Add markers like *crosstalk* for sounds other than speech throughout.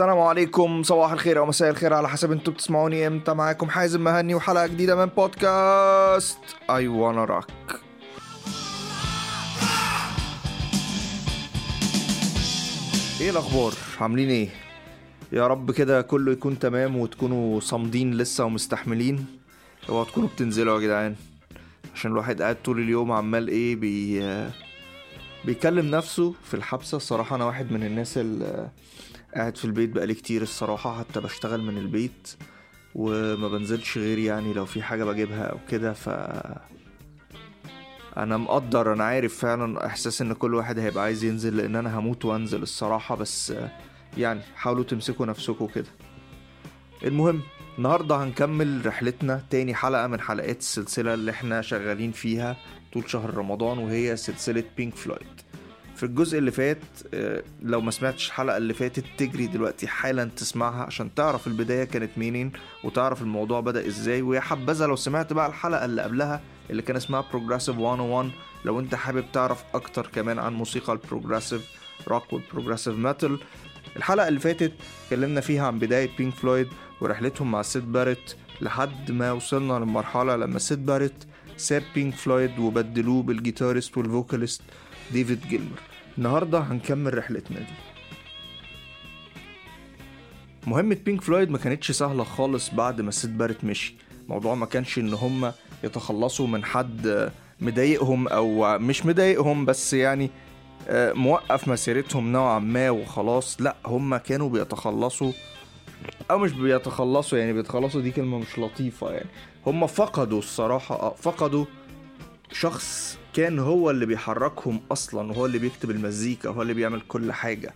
السلام عليكم صباح الخير أو مساء الخير على حسب أنتوا بتسمعوني إمتى. معاكم حازم مهني وحلقة جديدة من بودكاست اي وأنا راك إيه الأخبار؟ عاملين إيه؟ يا رب كده كله يكون تمام وتكونوا صامدين لسه ومستحملين. اوعوا تكونوا بتنزلوا يا جدعان عشان الواحد قاعد طول اليوم عمال إيه بي بيكلم نفسه في الحبسة. الصراحة أنا واحد من الناس اللي قاعد في البيت بقالي كتير الصراحة حتى بشتغل من البيت وما بنزلش غير يعني لو في حاجة بجيبها أو كده ف أنا مقدر أنا عارف فعلا إحساس إن كل واحد هيبقى عايز ينزل لأن أنا هموت وأنزل الصراحة بس يعني حاولوا تمسكوا نفسكوا كده. المهم النهاردة هنكمل رحلتنا تاني حلقة من حلقات السلسلة اللي إحنا شغالين فيها طول شهر رمضان وهي سلسلة بينك فلويد في الجزء اللي فات آه، لو ما سمعتش الحلقة اللي فاتت تجري دلوقتي حالا تسمعها عشان تعرف البداية كانت منين وتعرف الموضوع بدأ إزاي. ويا حبذا لو سمعت بقى الحلقة اللي قبلها اللي كان اسمها Progressive 101 لو أنت حابب تعرف أكتر كمان عن موسيقى ال progressive rock وال progressive metal الحلقة اللي فاتت اتكلمنا فيها عن بداية بينك فلويد ورحلتهم مع سيد بارت لحد ما وصلنا للمرحلة لما سيد بارت ساب بينك فلويد وبدلوه بال guitarist وال vocalist ديفيد جيلمر. النهاردة هنكمل رحلتنا دي. مهمة بينك فلويد ما كانتش سهلة خالص بعد ما سيد بارت مشي. الموضوع ما كانش إن هم يتخلصوا من حد مضايقهم أو مش مضايقهم بس يعني آه، موقف مسيرتهم نوعا ما وخلاص. لأ هم كانوا بيتخلصوا أو مش بيتخلصوا يعني بيتخلصوا دي كلمة مش لطيفة يعني. هم فقدوا الصراحة آه، فقدوا شخص كان هو اللي بيحركهم أصلا وهو اللي بيكتب المزيكا وهو اللي بيعمل كل حاجة.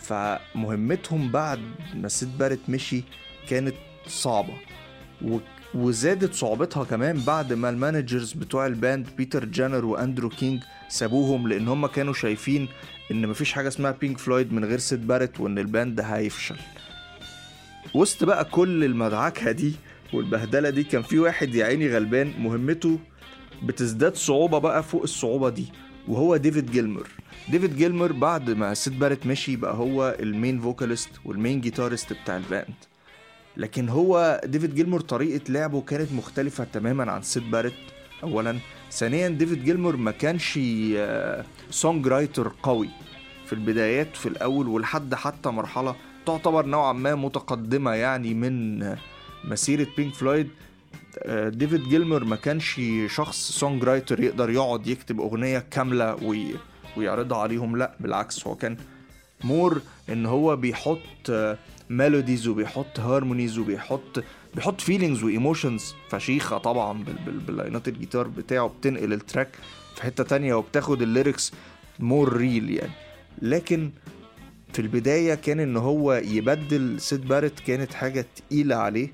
فمهمتهم بعد ما سيد بارت مشي كانت صعبة. و... وزادت صعوبتها كمان بعد ما ال managers بتوع ال band بيتر جانر وأندرو كينج سابوهم لأن هم كانوا شايفين إن مفيش حاجة اسمها بينك فلويد من غير سيد بارت وإن ال band هيفشل. وسط بقى كل المدعكة دي والبهدلة دي كان في واحد يا عيني غلبان مهمته بتزداد صعوبة بقى فوق الصعوبة دي وهو ديفيد جيلمر. ديفيد جيلمر بعد ما سيد بارت مشي بقى هو ال main vocalist وال main guitarist بتاع ال band. لكن هو ديفيد جيلمور طريقة لعبه كانت مختلفة تماما عن سيد بارت. أولا ثانيا ديفيد جيلمور ما كانش songwriter قوي. في البدايات في الأول ولحد حتى مرحلة تعتبر نوعا ما متقدمة يعني من آه، مسيرة بينك فلويد آه، ديفيد جيلمور ما كانش شخص songwriter يقدر يقعد يكتب أغنية كاملة وي... ويعرضها عليهم. لا بالعكس هو كان more إن هو بيحط melodies وبيحط harmonies وبيحط بيحط feelings و emotions فشيخة طبعا بال- بال- باللاينات الجيتار بتاعه بتنقل ال track في حتة تانية وبتاخد ال lyrics more real يعني. لكن في البداية كان إن هو يبدل سيد بارت كانت حاجة تقيلة عليه.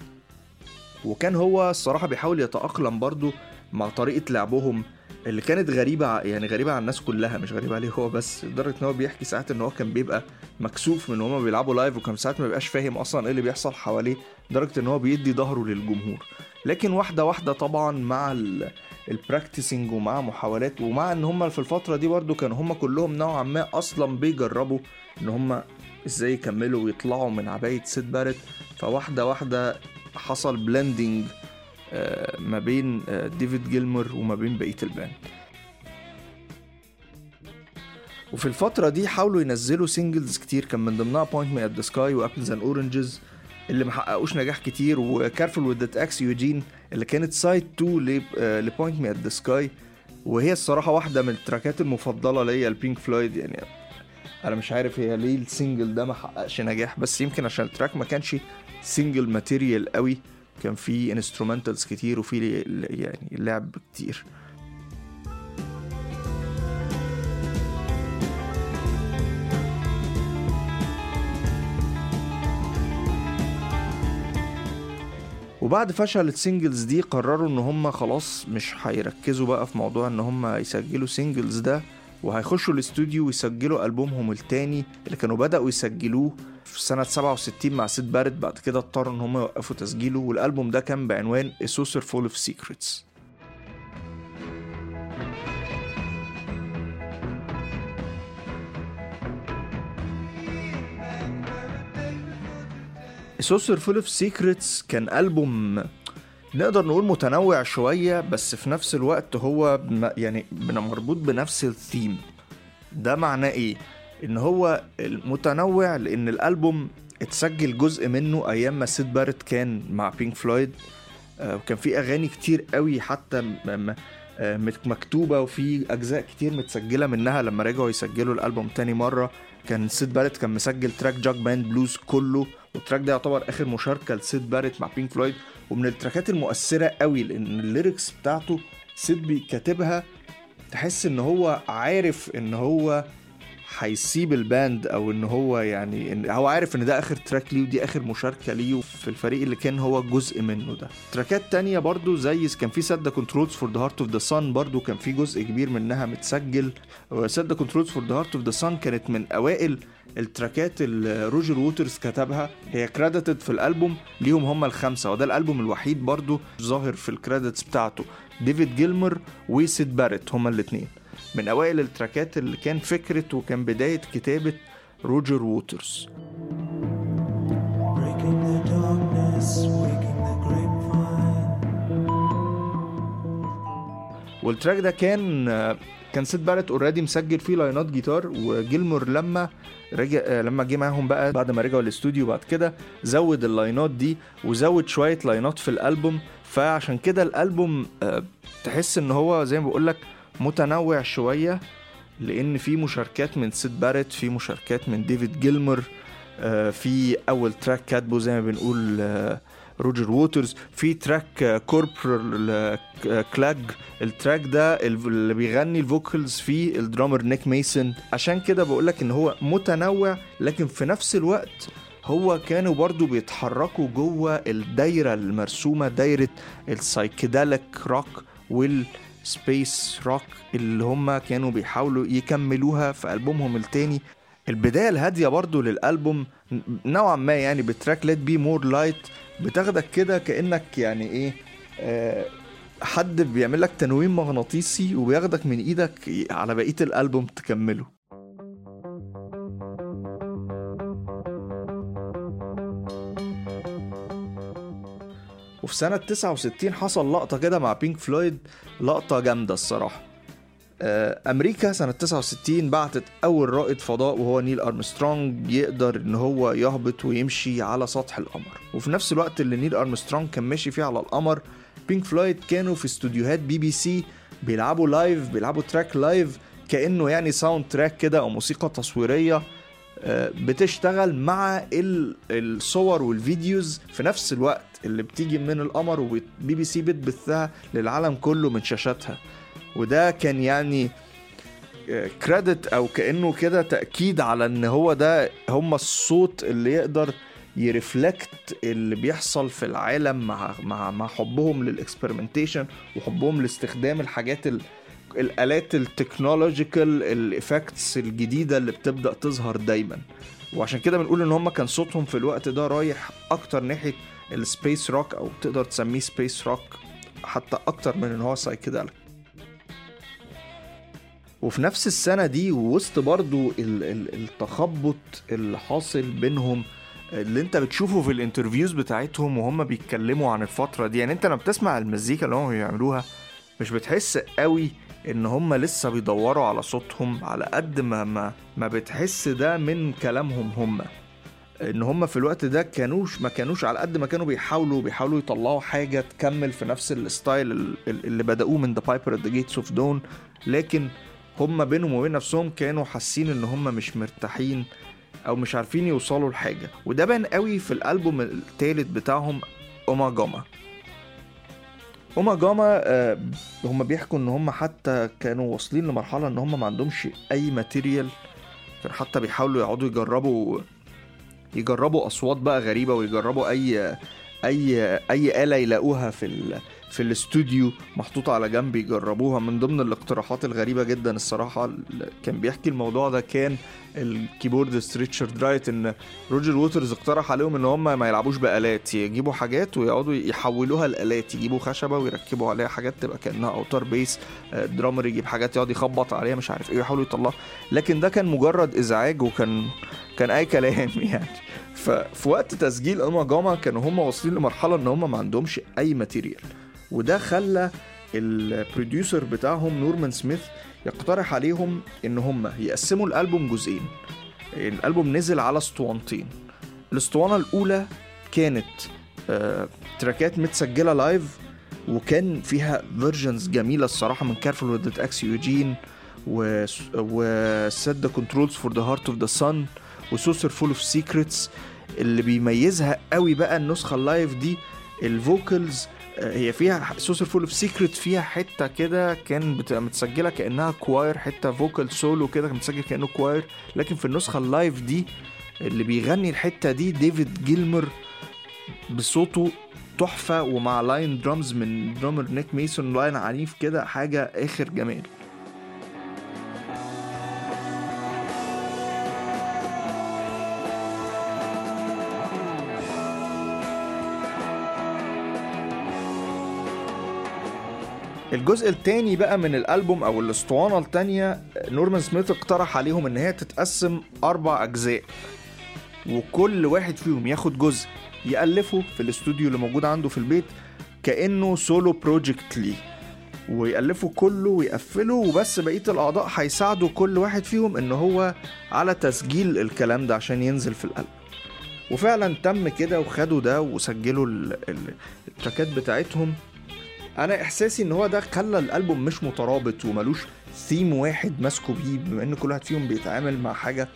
وكان هو الصراحة بيحاول يتأقلم برضو مع طريقة لعبهم اللي كانت غريبة يعني غريبة على الناس كلها مش غريبة عليه هو بس لدرجة إن هو بيحكي ساعات إن هو كان بيبقى مكسوف من هما بيلعبوا live وكان ساعات ما بيبقاش فاهم أصلا إيه اللي بيحصل حواليه لدرجة إن هو بيدي ظهره للجمهور. لكن واحدة واحدة طبعا مع ال ال practicing ومع محاولات ومع إن هما في الفترة دي برضو كانوا هما كلهم نوعا ما أصلا بيجربوا إن هما إزاي يكملوا ويطلعوا من عباية سيد بارت فواحدة واحدة حصل blending ما بين آه، ديفيد جيلمر وما بين بقية ال band. وفي الفترة دي حاولوا ينزلوا singles كتير كان من ضمنها Point Me at the Sky و Apples and Oranges اللي محققوش نجاح كتير و Careful with That Axe, Eugene اللي كانت side 2 ل Point Me at the Sky وهي الصراحة واحدة من التراكات المفضلة ليا البينك فلويد يعني أنا مش عارف هي ليه ال single ده ما حققش نجاح بس يمكن عشان ال track ما كانش single material قوي كان فيه instrumentals كتير وفيه يعني لعب كتير. وبعد فشل ال singles دي قرروا إن هم خلاص مش هيركزوا بقى في موضوع إن هم يسجلوا singles ده. وهيخشوا الاستوديو ويسجلوا ألبومهم التاني اللي كانوا بدأوا يسجلوه في سنة 67 مع سيد بارت بعد كده اضطروا إن هم يوقفوا تسجيله والألبوم ده كان بعنوان A Saucerful of Secrets. Saucerful of Secrets كان ألبوم نقدر نقول متنوع شوية بس في نفس الوقت هو يعني مربوط بنفس الثيم. ده معناه إيه؟ إن هو متنوع لإن الألبوم اتسجل جزء منه أيام ما سيد بارت كان مع بينك فلويد وكان في أغاني كتير قوي حتى آه، مكتوبة وفي أجزاء كتير متسجلة منها لما رجعوا يسجلوا الألبوم تاني مرة. كان سيد بارت كان مسجل track Jugband Blues كله وال track ده يعتبر آخر مشاركة لسيد بارت مع بينك فلويد ومن التراكات المؤثرة قوي لأن ال lyrics بتاعته سيد كاتبها تحس إن هو عارف إن هو هيسيب ال band أو إن هو يعني إن هو عارف إن ده آخر track ليه ودي آخر مشاركة ليه في الفريق اللي كان هو جزء منه ده. تراكات تانية برضو زي كان في Set the Controls for the Heart of the Sun برضو كان في جزء كبير منها متسجل. Set the Controls for the Heart of the Sun كانت من أوائل التراكات اللي روجر ووترز كتبها هي credited في الألبوم ليهم هم الخمسة وده الألبوم الوحيد برضو ظاهر في ال credits بتاعته. ديفيد جيلمر وسيد باريت هما الاثنين من أوائل التراكات اللي كان فكرة وكان بداية كتابة روجر ووترز. وال track ده كان كان سيد بارت already مسجل فيه لاينات جيتار وجيلمور لما رجع لما جه معاهم بقى بعد ما رجعوا الاستوديو بعد كده زود اللاينات دي وزود شوية لاينات في الألبوم. فعشان كده الألبوم آه، تحس إن هو زي ما بقول لك متنوع شوية لأن في مشاركات من سيد بارت في مشاركات من ديفيد جيلمر آه، في أول track كاتبه زي ما بنقول آه، روجر ووترز في track Corporal Clegg ال track ده اللي بيغني ال vocals فيه ال drummer نيك ميسون عشان كده بقولك إن هو متنوع لكن في نفس الوقت هو كانوا برضو بيتحركوا جوه الدايرة المرسومة دايرة ال psychedelic rock وال space rock اللي هم كانوا بيحاولوا يكملوها في ألبومهم التاني. البداية الهادية برضو للألبوم نوعا ما يعني ب track Let There Be More Light بتاخدك كده كأنك يعني إيه آه حد بيعمل لك تنويم مغناطيسي وبياخدك من إيدك على بقية الألبوم تكمله. وفي سنة 69 حصل لقطة كده مع بينك فلويد لقطة جامدة الصراحة. آه، أمريكا سنة 69 بعتت أول رائد فضاء وهو نيل أرمسترونج يقدر إن هو يهبط ويمشي على سطح القمر. وفي نفس الوقت اللي نيل أرمسترونج كان ماشي فيه على القمر بينك فلويد كانوا في استوديوهات بي بي سي بيلعبوا live بيلعبوا track live كأنه يعني soundtrack كده أو موسيقى تصويرية آه، بتشتغل مع الصور والفيديوز في نفس الوقت اللي بتيجي من القمر وبي بي سي بتبثها للعالم كله من شاشاتها. وده كان يعني credit آه، أو كأنه كده تأكيد على إن هو ده هم الصوت اللي يقدر ي reflect اللي بيحصل في العالم مع مع مع حبهم لل experimentation وحبهم لاستخدام الحاجات ال الآلات ال technological ال effects الجديدة اللي بتبدأ تظهر دايما. وعشان كده بنقول إن هم كان صوتهم في الوقت ده رايح أكتر ناحية ال space rock أو تقدر تسميه space rock حتى أكتر من إن هو psychedelic وفي نفس السنة دي ووسط برضو التخبط اللي حاصل بينهم اللي انت بتشوفه في ال interviews بتاعتهم وهم بيتكلموا عن الفترة دي. يعني انت لما بتسمع المزيكا اللي هم بيعملوها مش بتحس قوي ان هم لسه بيدوروا على صوتهم؟ على قد ما ما, ما بتحس ده من كلامهم هم. ان هم في الوقت ده كانوش ما كانوش على قد ما كانوا بيحاولوا بيحاولوا يطلعوا حاجة تكمل في نفس ال style اللي بدأوه من The Piper At The Gates of Dawn لكن هم بينهم وبين نفسهم كانوا حاسين إن هم مش مرتاحين أو مش عارفين يوصلوا لحاجة. وده بان قوي في الألبوم الثالث بتاعهم أوما جاما. أوما جاما آه هم بيحكوا إن هم حتى كانوا واصلين لمرحلة إن هم ما عندهمش أي ماتيريال كانوا حتى بيحاولوا يقعدوا يجربوا يجربوا أصوات بقى غريبة ويجربوا أي أي أي آلة يلاقوها في في الاستوديو محطوطة على جنب يجربوها من ضمن الاقتراحات الغريبة جدا الصراحة كان بيحكي الموضوع ده كان ال keyboardist ريتشارد رايت إن روجر ووترز اقترح عليهم إن هم ما يلعبوش بآلات يجيبوا حاجات ويقعدوا يحولوها لآلات يجيبوا خشبة ويركبوا عليها حاجات تبقى كأنها أوتار بيس drummer يجيب حاجات يقعد يخبط عليها مش عارف إيه ويحاولوا يطلعها لكن ده كان مجرد إزعاج وكان كان أي كلام *laughs* يعني. ففي وقت تسجيل Ummagumma كانوا هم واصلين لمرحلة إن هم ما عندهمش أي material. وده خلى ال producer بتاعهم نورمان سميث يقترح عليهم إن هم يقسموا الألبوم جزئين. الألبوم نزل على اسطوانتين. الاسطوانة الأولى كانت آه تراكات متسجلة live وكان فيها versions جميلة الصراحة من Careful with That Axe, Eugene و Set the Controls for the Heart of the Sun و Saucerful of Secrets اللي بيميزها قوي بقى النسخة ال live دي ال vocals هي فيها Saucerful of Secrets فيها حتة كده كان بتبقى متسجلة كأنها choir حتة vocal solo كده كان متسجل كأنه choir لكن في النسخة ال live دي اللي بيغني الحتة دي ديفيد جيلمر بصوته تحفة ومع line drums من drummer نيك ميسون line عنيف كده حاجة آخر جمال. الجزء التاني بقى من الألبوم أو الأسطوانة التانية نورمان سميث اقترح عليهم إن هي تتقسم أربع أجزاء. وكل واحد فيهم ياخد جزء يألفه في الاستوديو اللي موجود عنده في البيت كأنه solo project ليه. ويألفه كله ويقفله وبس بقية الأعضاء هيساعدوا كل واحد فيهم إن هو على تسجيل الكلام ده عشان ينزل في الألبوم وفعلا تم كده وخدوا ده وسجلوا التراكات بتاعتهم. أنا احساسي ان هو ده خلى الالبوم مش مترابط وملوش ثيم واحد ماسكه بيه بما ان كل واحد فيهم بيتعامل مع حاجة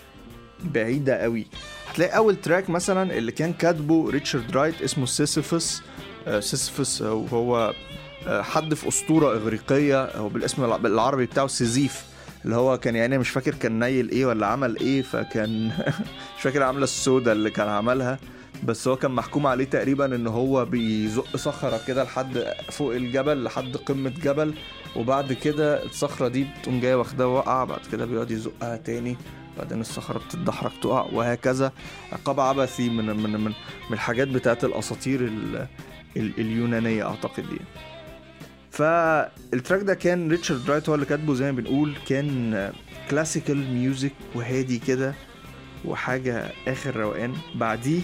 بعيدة قوي. هتلاقي أول track مثلا اللي كان كاتبه ريتشارد رايت اسمه Sisyphus آه Sisyphus وهو آه حد في أسطورة إغريقية هو بالاسم بالعربي بتاعه سيزيف اللي هو كان يعني مش فاكر كان نايل إيه ولا عمل إيه فكان *laughs* مش فاكر عاملة السودة اللي كان عملها. بس هو كان محكوم عليه تقريبا إن هو بيزق صخرة كده لحد فوق الجبل لحد قمة جبل وبعد كده الصخرة دي بتقوم جاية واخداه وقع بعد كده بيقعد يزقها تاني بعدين الصخرة بتتدحرج تقع وهكذا. عقاب عبثي من من من, من الحاجات بتاعت الأساطير ال ال اليونانية أعتقد يعني. فال track ده كان ريتشارد رايت هو اللي كاتبه زي ما بنقول كان classical music وهادي كده وحاجة آخر روقان. بعديه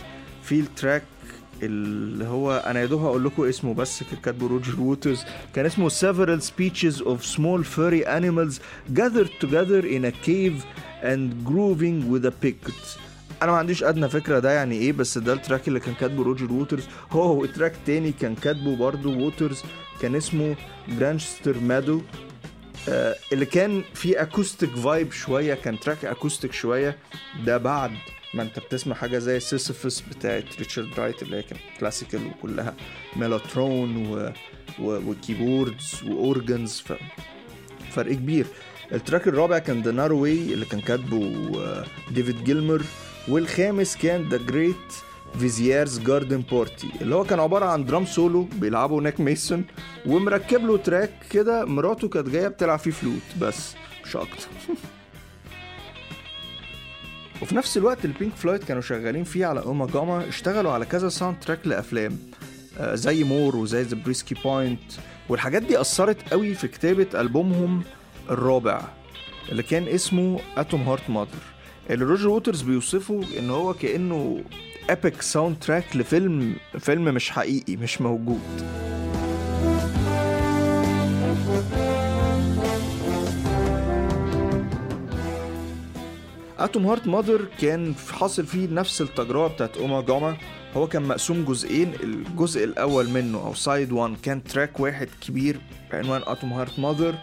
في ال track اللي هو أنا يا دوب هقول لكم اسمه بس كاتبه روجر ووترز. كان اسمه Several Species of Small Furry Animals Gathered Together in a Cave and Grooving with a Pict. أنا ما عنديش أدنى فكرة ده يعني إيه بس ده ال track اللي كان كاتبه روجر ووترز. هو *laughs* هو track تاني كان كاتبه برضه ووترز كان اسمه Grantchester Meadows آه اللي كان فيه acoustic vibe شوية كان track acoustic شوية ده بعد ما انت بتسمع حاجة زي سيسيفس بتاعت ريتشارد رايت اللي هي كانت classical وكلها. Mellotron و... و... و keyboards و organs ف... فرق كبير. ال track الرابع كان The Narrow Way اللي كان كاتبه ديفيد جيلمر والخامس كان The Grand Vizier's Garden Party اللي هو كان عبارة عن drum solo بيلعبه نيك ميسون ومركب له track كده مراته كانت جاية بتلعب فيه فلوت بس مش أكتر. *laughs* وفي نفس الوقت البينك فلويد كانوا شغالين فيه على اوما جاما اشتغلوا على كذا soundtrack لأفلام. آه زي More وزي Zabriskie Point والحاجات دي أثرت قوي في كتابة ألبومهم الرابع اللي كان اسمه Atom Heart Mother اللي روجر ووترز بيوصفه إن هو كأنه epic soundtrack لفيلم فيلم مش حقيقي مش موجود. Atom Heart Mother كان حاصل فيه نفس التجربة بتاعت اوما جاما هو كان مقسوم جزئين الجزء الأول منه أو side 1 كان track واحد كبير بعنوان Atom Heart Mother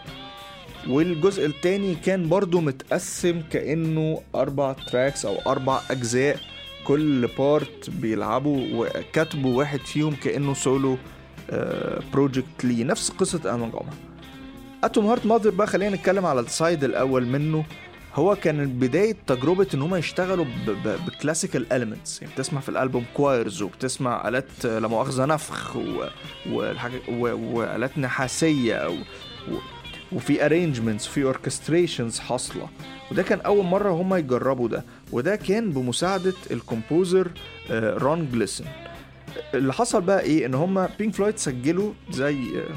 والجزء التاني كان برضو متقسم كأنه أربع tracks أو أربع أجزاء. كل part بيلعبوا وكاتبوا واحد فيهم كأنه solo project ليه. نفس قصة اوما جاما Atom Heart Mother بقى خلينا نتكلم على ال side الأول منه. هو كان بداية تجربة إن هم يشتغلوا ب classical elements يعني بتسمع في الألبوم choirs وبتسمع آلات لا مؤاخذة نفخ و... والحاجة و... وآلات نحاسية و... و... وفي arrangements في orchestrations حاصلة. وده كان أول مرة هم يجربوا ده. وده كان بمساعدة ال composer رون جيسن اللي حصل بقى إيه؟ إن هم بينك فلويد سجلوا زي آه،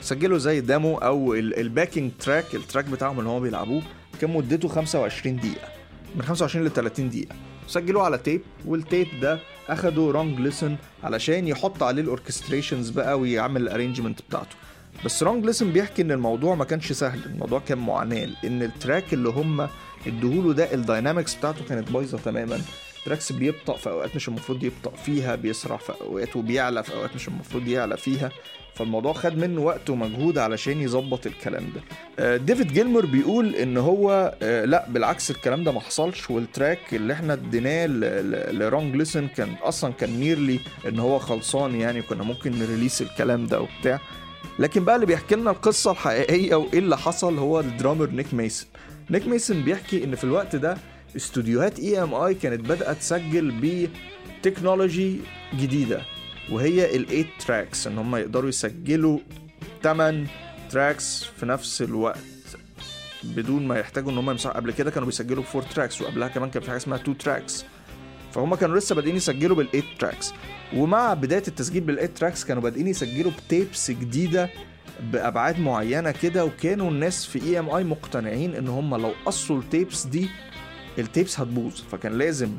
سجلوا زي demo أو ال backing track ال track بتاعهم اللي هم بيلعبوه. كان مدته؟ 25 دقيقة. من 25 ل 30 دقيقة. سجلوه على tape وال tape ده اخدوا رون جيسن علشان يحط عليه ال orchestrations بقى ويعمل ال arrangement بتاعته. بس رون جيسن بيحكي إن الموضوع ما كانش سهل الموضوع كان معاناة لأن ال track اللي هم ادوهوله ده ال dynamics بتاعته كانت بايظة تماما. tracks بيبطأ في أوقات مش المفروض يبطأ فيها بيسرع في أوقات وبيعلى في أوقات مش المفروض يعلى فيها. فالموضوع خد منه وقت ومجهود علشان يظبط الكلام ده. آه، ديفيد جيلمر بيقول إن هو آه، لأ بالعكس الكلام ده ما حصلش وال track اللي إحنا اديناه لرون جيسن كان أصلا كان nearly إن هو خلصان يعني كنا ممكن ن release الكلام ده وبتاع. لكن بقى اللي بيحكي لنا القصة الحقيقية وإيه اللي حصل هو ال drummer نيك ميسن. نيك ميسن بيحكي إن في الوقت ده استوديوهات EMI كانت بدأت تسجل ب technology جديدة وهي ال8 tracks إن هم يقدروا يسجلوا 8 tracks في نفس الوقت بدون ما يحتاجوا إن هم يمسحوا. قبل كده كانوا بيسجلوا 4 tracks وقبلها كمان كان في حاجة اسمها 2 tracks فهم كانوا لسه بادئين يسجلوا بال8 tracks ومع بداية التسجيل بال8 tracks كانوا بادئين يسجلوا ب tapes جديدة بأبعاد معينة كده وكانوا الناس في EMI مقتنعين إن هم لو قصوا ال tapes دي ال tapes هتبوظ فكان لازم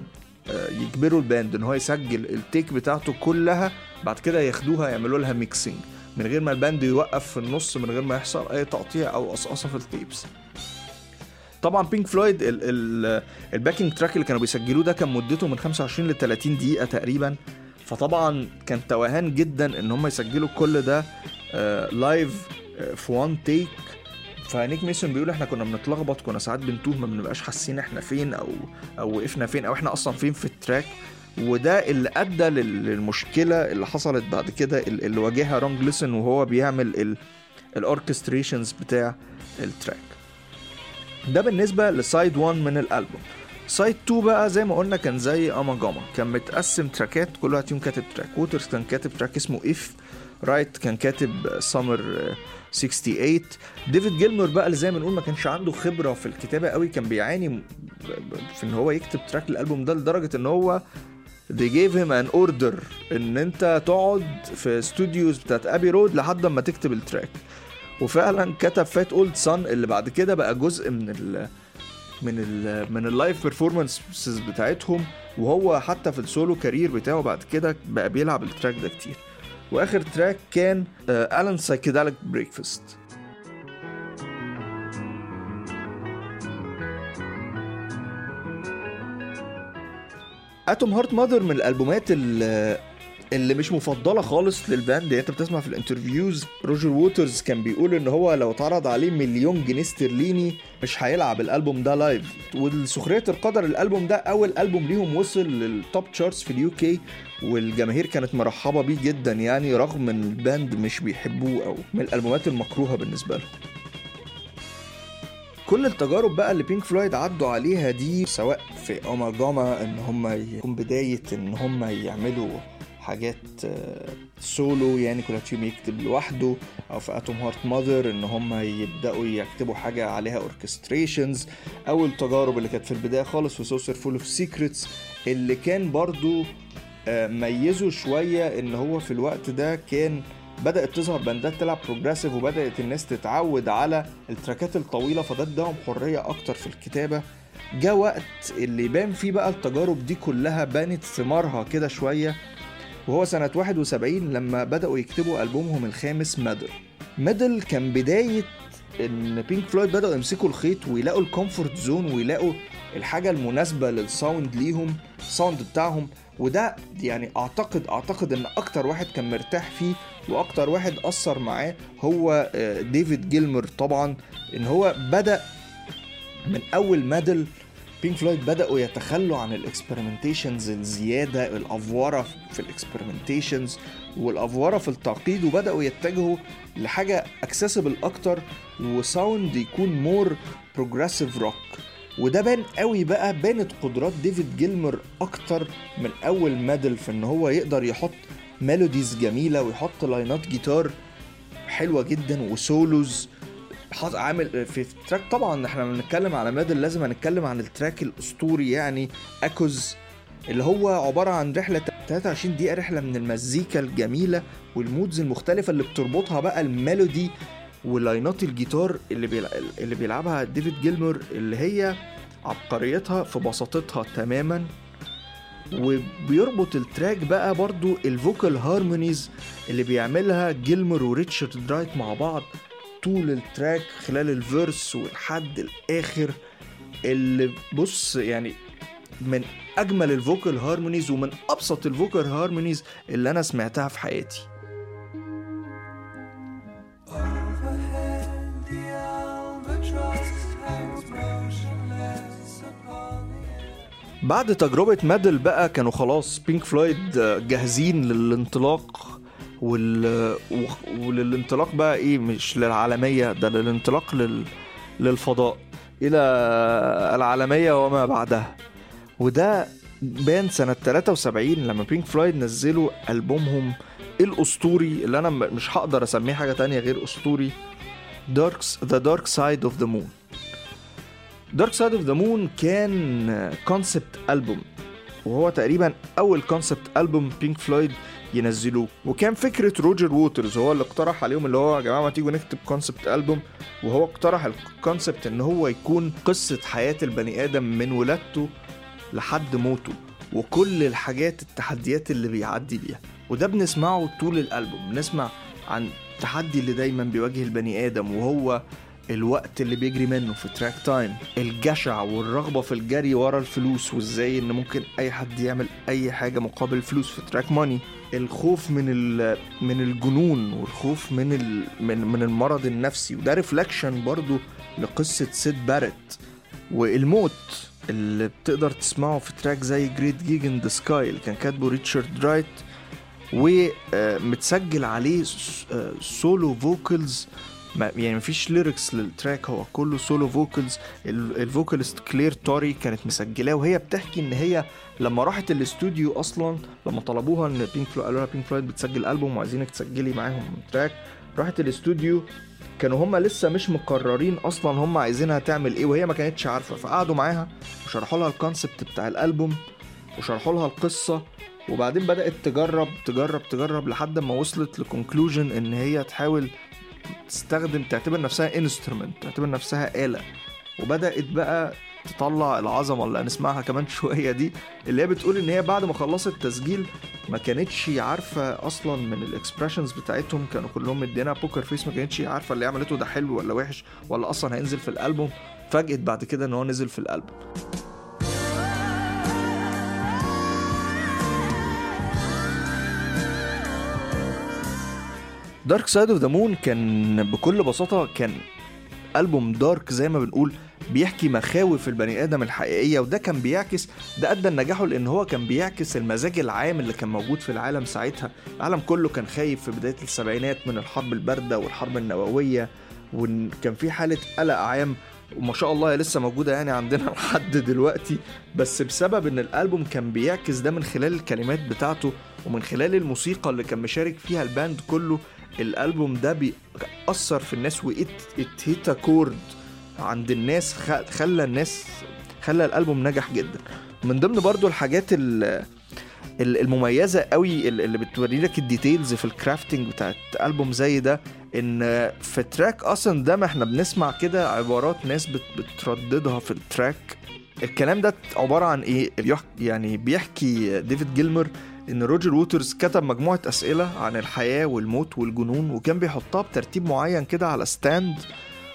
آه، يجبروا ال band إن هو يسجل ال take بتاعته كلها بعد كده ياخدوها يعملوا لها mixing من غير ما ال band يوقف في النص من غير ما يحصل أي تقطيع أو قصقصة في ال tapes. طبعا بينك فلويد ال backing track اللي كانوا بيسجلوه ده كان مدته من 25 ل 30 دقيقة تقريبا. فطبعا كان توهان جدا إن هم يسجلوا كل ده live آه، آه، في one take فنيك ميسون بيقول إحنا كنا بنتلخبط كنا ساعات بنتوه ما بنبقاش حاسين إحنا فين أو أو وقفنا فين أو إحنا أصلا فين في ال track. وده اللي أدى للمشكلة اللي حصلت بعد كده اللي واجهها رون جيسن وهو بيعمل ال orchestrations بتاع ال track. ده بالنسبة ل side 1 من الألبوم. side 2 بقى زي ما قلنا كان زي أوما جاما. كان متقسم تراكات كل واحد فيهم كاتب track. ووترز كان كاتب track اسمه If رايت كان كاتب سمر 68 ديفيد جيلمور بقى اللي زي ما نقول ما كانش عنده خبرة في الكتابة قوي كان بيعاني في إن هو يكتب track الالبوم ده لدرجة إن هو they gave him an order إن أنت تقعد في studios بتاعت ابي رود لحد ما تكتب ال track. وفعلا كتب Fat Old Sun اللي بعد كده بقى جزء من ال من ال من ال live performances بتاعتهم وهو حتى في ال solo career بتاعه بعد كده بقى بيلعب ال track ده كتير. وآخر track كان Alan's Psychedelic Breakfast Atom Heart Mother من الألبومات اللي اللي مش مفضلة خالص لل band انت بتسمع في ال interviews روجر ووترز كان بيقول ان هو لو اتعرض عليه مليون جنيه استرليني مش هيلعب الألبوم ده live والسخرية القدر الألبوم ده أول ألبوم ليهم وصل لل top charts في ال UK والجماهير كانت مرحبة بيه جدا يعني رغم إن ال band مش بيحبوه أو من الألبومات المكروهة بالنسبة لهم كل التجارب بقى اللي بينك فلويد عدوا عليها دي سواء في اوما جاما إن هم يكون بداية إن هم يعملوا حاجات سولو آه، يعني فيهم يكتب لوحده أو في Atom Heart Mother إن هم يبدأوا يكتبوا حاجة عليها orchestrations أو التجارب اللي كانت في البداية خالص في Saucerful of Secrets اللي كان برضو آه، ميزه شوية إن هو في الوقت ده كان بدأت تظهر باندات تلعب progressive وبدأت الناس تتعود على التراكات الطويلة فده اداهم حرية أكتر في الكتابة. جاء وقت اللي يبان فيه بقى التجارب دي كلها بانت ثمارها كده شوية. وهو سنة 71 لما بدأوا يكتبوا ألبومهم الخامس Meddle. Meddle كان بداية إن بينك فلويد بدأوا يمسكوا الخيط ويلاقوا ال comfort zone ويلاقوا الحاجة المناسبة لل sound ليهم ال sound بتاعهم. وده يعني أعتقد أعتقد إن أكتر واحد كان مرتاح فيه وأكتر واحد أثر معاه هو ديفيد جيلمور طبعا. إن هو بدأ من أول Meddle بينك فلويد بدأوا يتخلوا عن ال experimentations الزيادة الأفورة في ال experimentations والأفورة في التعقيد وبدأوا يتجهوا لحاجة accessible أكتر و sound يكون more progressive rock وده بان قوي بقى بانت قدرات ديفيد جيلمور أكتر من أول Meddle في إن هو يقدر يحط melodies جميلة ويحط لاينات جيتار حلوة جدا و solos عامل في track طبعا إحنا بنتكلم على Meddle لازم هنتكلم عن ال track الأسطوري يعني Echoes اللي هو عبارة عن رحلة 23 دقيقة رحلة من المزيكا الجميلة وال moods المختلفة اللي بتربطها بقى ال melody ولاينات الجيتار اللي بيلع... اللي بيلعبها ديفيد جيلمور اللي هي عبقريتها في بساطتها تماما. وبيربط ال track بقى برضو ال vocal harmonies اللي بيعملها جيلمور وريتشارد رايت مع بعض. طول ال track خلال ال verse والحد الآخر اللي بص يعني من أجمل ال vocal harmonies ومن أبسط ال vocal harmonies اللي أنا سمعتها في حياتي. بعد تجربة Meddle بقى كانوا خلاص بينك فلويد جاهزين للانطلاق. وال... وللانطلاق بقى إيه مش للعالمية ده للانطلاق لل... للفضاء. إلى العالمية وما بعدها. وده بان سنة 73 لما بينك فلويد نزلوا ألبومهم الأسطوري اللي أنا مش هقدر أسميه حاجة تانية غير أسطوري Darks The Dark Side of the Moon Dark Side of the Moon كان concept ألبوم وهو تقريبا أول concept ألبوم بينك فلويد ينزلوه. وكان فكرة روجر ووترز هو اللي اقترح عليهم اللي هو يا جماعة ما تيجوا نكتب concept ألبوم وهو اقترح ال concept إن هو يكون قصة حياة البني آدم من ولادته لحد موته وكل الحاجات التحديات اللي بيعدي بيها. وده بنسمعه طول الألبوم بنسمع عن التحدي اللي دايما بيواجه البني آدم وهو الوقت اللي بيجري منه في track Time الجشع والرغبة في الجري ورا الفلوس وإزاي إن ممكن أي حد يعمل أي حاجة مقابل الفلوس في track Money الخوف من من الجنون والخوف من من من المرض النفسي. وده reflection برضو لقصة سيد باريت والموت اللي بتقدر تسمعه في track The Great Gig in the Sky اللي كان كاتبه ريتشارد رايت ومتسجل عليه solo vocals يعني مفيش lyrics لل track هو كله solo vocals ال vocalist كلير توري كانت مسجلاه وهي بتحكي إن هي لما راحت الاستوديو أصلا لما طلبوها إن بينك فلويد قالوا لها بينك فلويد بتسجل ألبوم وعايزينك تسجلي معاهم track راحت الاستوديو. كانوا هما لسه مش مقررين أصلا هما عايزينها تعمل إيه وهي ما كانتش عارفة. فقعدوا معاها وشرحوا لها ال concept بتاع الألبوم وشرحوا لها القصة. وبعدين بدأت تجرب تجرب تجرب لحد ما وصلت ل conclusion إن هي تحاول تستخدم تعتبر نفسها instrument تعتبر نفسها آلة. وبدأت بقى تطلع العظمة اللي هنسمعها كمان *laughs* شوية دي اللي هي بتقول إن هي بعد ما خلصت تسجيل ما كانتش عارفة أصلا من ال expressions بتاعتهم كانوا كلهم مديينها poker face ما كانتش عارفة اللي عملته ده حلو ولا وحش ولا أصلا هينزل في الألبوم. فاجئت بعد كده إن هو نزل في الألبوم. Dark Side of the Moon كان بكل بساطة كان ألبوم دارك زي ما بنقول بيحكي مخاوف البني آدم الحقيقية وده كان بيعكس ده أدى لنجاحه لأن هو كان بيعكس المزاج العام اللي كان موجود في العالم ساعتها. العالم كله كان خايف في بداية السبعينات من الحرب الباردة والحرب النووية وكان في حالة قلق عام وما شاء الله هي لسه موجودة يعني عندنا *laughs* لحد دلوقتي. بس بسبب إن الألبوم كان بيعكس ده من خلال الكلمات بتاعته ومن خلال الموسيقى اللي كان مشارك فيها الباند كله الألبوم ده بيأثر في الناس hit chord عند الناس خلى الناس خلى الألبوم نجح جدا. من ضمن برضو الحاجات المميزة قوي اللي بتوري لك ال details في ال crafting بتاعت ألبوم زي ده إن في track أصلا ده ما إحنا بنسمع كده عبارات ناس بترددها في ال track. الكلام ده عبارة عن إيه؟ يعني بيحكي ديفيد جيلمور إن روجر ووترز كتب مجموعة أسئلة عن الحياة والموت والجنون وكان بيحطها بترتيب معين كده على stand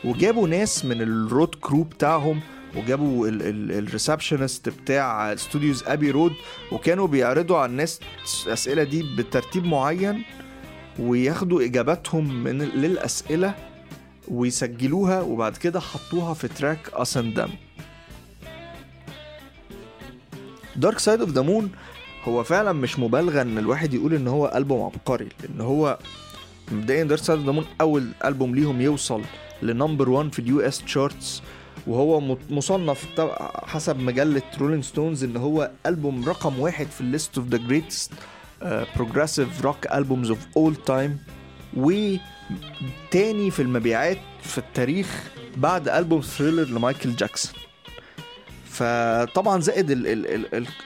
وجابوا ناس من ال road crew بتاعهم وجابوا ال receptionist بتاع studios Abbey Road وكانوا بيعرضوا على الناس الأسئلة دي بترتيب معين وياخدوا إجاباتهم من للأسئلة ويسجلوها وبعد كده حطوها في track Us and Them Dark Side of the Moon هو فعلا مش مبالغة إن الواحد يقول إن هو ألبوم عبقري لأن هو مبدئيا Dark Side of the Moon أول ألبوم ليهم يوصل ل number 1 في ال US charts وهو مصنف حسب مجلة رولينج ستونز إن هو ألبوم رقم واحد في ال list of the greatest progressive rock albums of all time وتاني في المبيعات في التاريخ بعد ألبوم Thriller لمايكل جاكسون. فطبعا زائد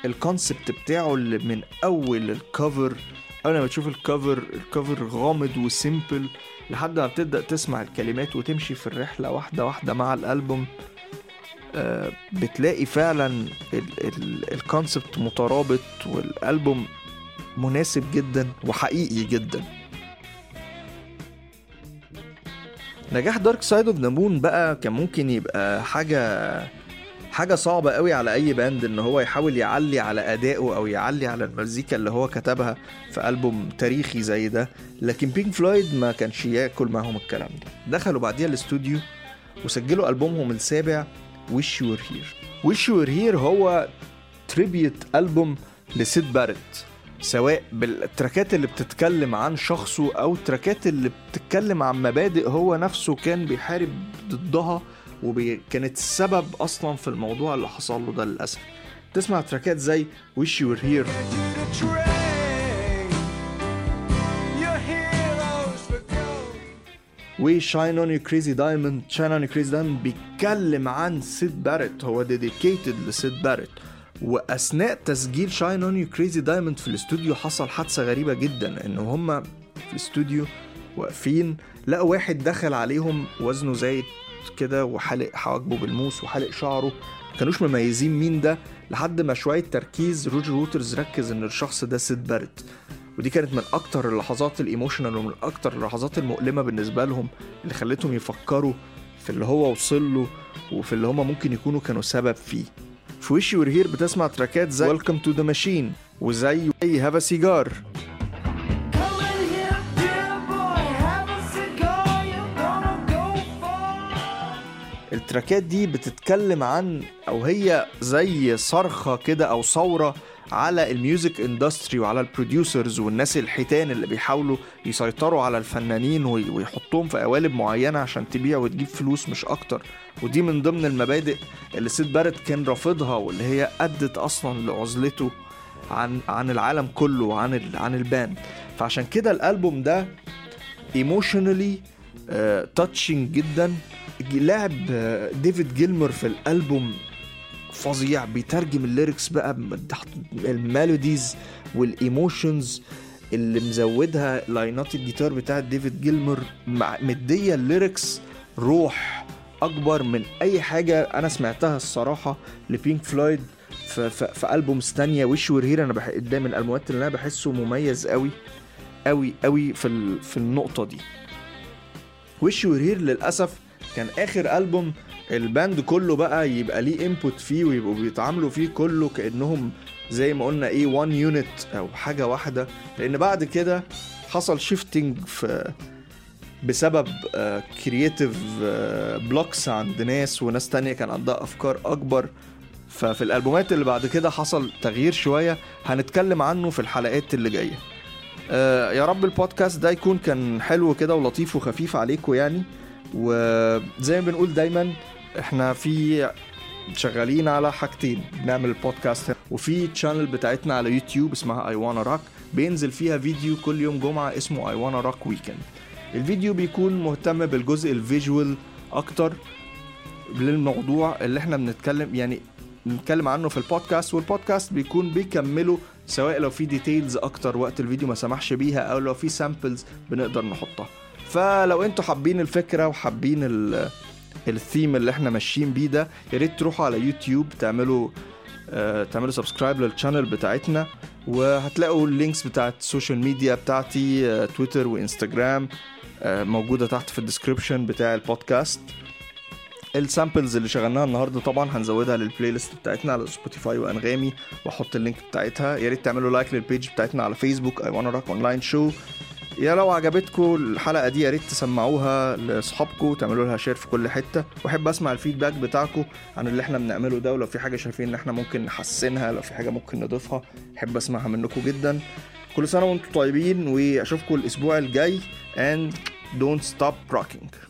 ال concept بتاعه اللي من أول ال cover أول ما تشوف ال cover ال cover غامض و simple لحد ما بتبدأ تسمع الكلمات وتمشي في الرحلة واحدة واحدة مع الألبوم آه، بتلاقي فعلا ال concept مترابط والألبوم مناسب جدا وحقيقي جدا. نجاح Dark Side of the Moon بقى كان ممكن يبقى حاجة حاجة صعبة قوي على أي band إن هو يحاول يعلي على أدائه أو يعلي على المزيكا اللي هو كتبها في ألبوم تاريخي زي ده. لكن بينك فلويد ما كانش ياكل معاهم الكلام ده. دخلوا بعديها الاستوديو وسجلوا ألبومهم السابع Wish You Were Here Wish You Were Here هو tribute ألبوم لسيد بارت سواء بالتراكات اللي بتتكلم عن شخصه أو التراكات اللي بتتكلم عن مبادئ هو نفسه كان بيحارب ضدها وكانت السبب أصلا في الموضوع اللي حصل له ده للأسف. تسمع تراكات زي Wish You Were Here و on you crazy diamond Shine On You Crazy Diamond بيتكلم عن سيد بارت. هو dedicated لسيد بارت. وأثناء تسجيل Shine On You Crazy Diamond في الاستوديو حصل حادثة غريبة جدا إن هما في الاستوديو واقفين لقوا واحد دخل عليهم وزنه زايد. كده وحلق حواجبه بالموس وحلق شعره. كانوش مميزين مين ده لحد ما شوية تركيز روجر ووترز ركز إن الشخص ده سيد بارت ودي كانت من أكتر اللحظات ال emotional ومن أكتر اللحظات المؤلمة بالنسبة لهم اللي خلتهم يفكروا في اللي هو وصل له وفي اللي هما ممكن يكونوا كانوا سبب فيه. في Wish You Were Here بتسمع تراكات زي Welcome to the Machine وزي Have a Cigar التراكات دي بتتكلم عن أو هي زي صرخة كده أو ثورة على ال music industry وعلى ال producers والناس الحيتان اللي بيحاولوا يسيطروا على الفنانين ويحطوهم في قوالب معينة عشان تبيع وتجيب فلوس مش أكتر. ودي من ضمن المبادئ اللي سيد بارت كان رافضها واللي هي أدت أصلا لعزلته عن عن العالم كله وعن عن ال band. فعشان كده الألبوم ده emotionally touching جدا. لعب ديفيد جيلمر في الألبوم فظيع بيترجم ال lyrics بقى ال melodies وال emotions اللي مزودها لاينات الجيتار بتاعت ديفيد جيلمر مدية ال lyrics روح أكبر من أي حاجة أنا سمعتها الصراحة لبينك فلويد في, في, في albums تانية Wish You Were Here أنا بح... ده من الألبومات اللي أنا بحسه مميز قوي قوي قوي في ال... في النقطة دي. Wish You Were Here للأسف كان آخر ألبوم ال band كله بقى يبقى ليه input فيه ويبقوا بيتعاملوا فيه كله كأنهم زي ما قلنا إيه one unit أو حاجة واحدة. لأن بعد كده حصل shifting في بسبب creative uh, blocks uh, عند ناس وناس تانية كان عندها أفكار أكبر. ففي الألبومات اللي بعد كده حصل تغيير شوية. هنتكلم عنه في الحلقات اللي جاية. uh, يا رب البودكاست ده يكون كان حلو كده ولطيف وخفيف عليكم يعني. وزي ما بنقول دايما إحنا في شغالين على حاجتين. بنعمل البودكاست وفي channel بتاعتنا على يوتيوب اسمها I Wanna Rock بينزل فيها فيديو كل يوم جمعة اسمه I Wanna Rock Weekend الفيديو بيكون مهتم بالجزء ال visual أكتر للموضوع اللي إحنا بنتكلم يعني بنتكلم عنه في ال podcast وال podcast بيكون بيكمله سواء لو في details أكتر وقت الفيديو ما سمحش بيها أو لو في samples بنقدر نحطها. فلو أنتوا حابين الفكرة وحابين الثيم اللي إحنا ماشيين بيه ده يا ريت تروحوا على يوتيوب تعملوا آه تعملوا subscribe لل channel بتاعتنا وهتلاقوا ال links بتاعت ال social media بتاعتي آه تويتر وانستجرام آه موجودة تحت في ال description بتاع ال podcast ال samples اللي شغلناها النهارده طبعا هنزودها لل playlist بتاعتنا على سبوتيفاي وأنغامي واحط ال link بتاعتها. يا ريت تعملوا like لل page بتاعتنا على فيسبوك I Wanna Rock online show يا لو عجبتكم الحلقة دي يا ريت تسمعوها لاصحابكم تعملوا لها share في كل حتة. وأحب أسمع ال feedback بتاعكم عن اللي إحنا بنعمله ده ولو في حاجة شايفين إن إحنا ممكن نحسنها لو في حاجة ممكن نضيفها أحب أسمعها منكم جدا. كل سنة وأنتم طيبين واشوفكم الأسبوع الجاي. And don't stop rocking.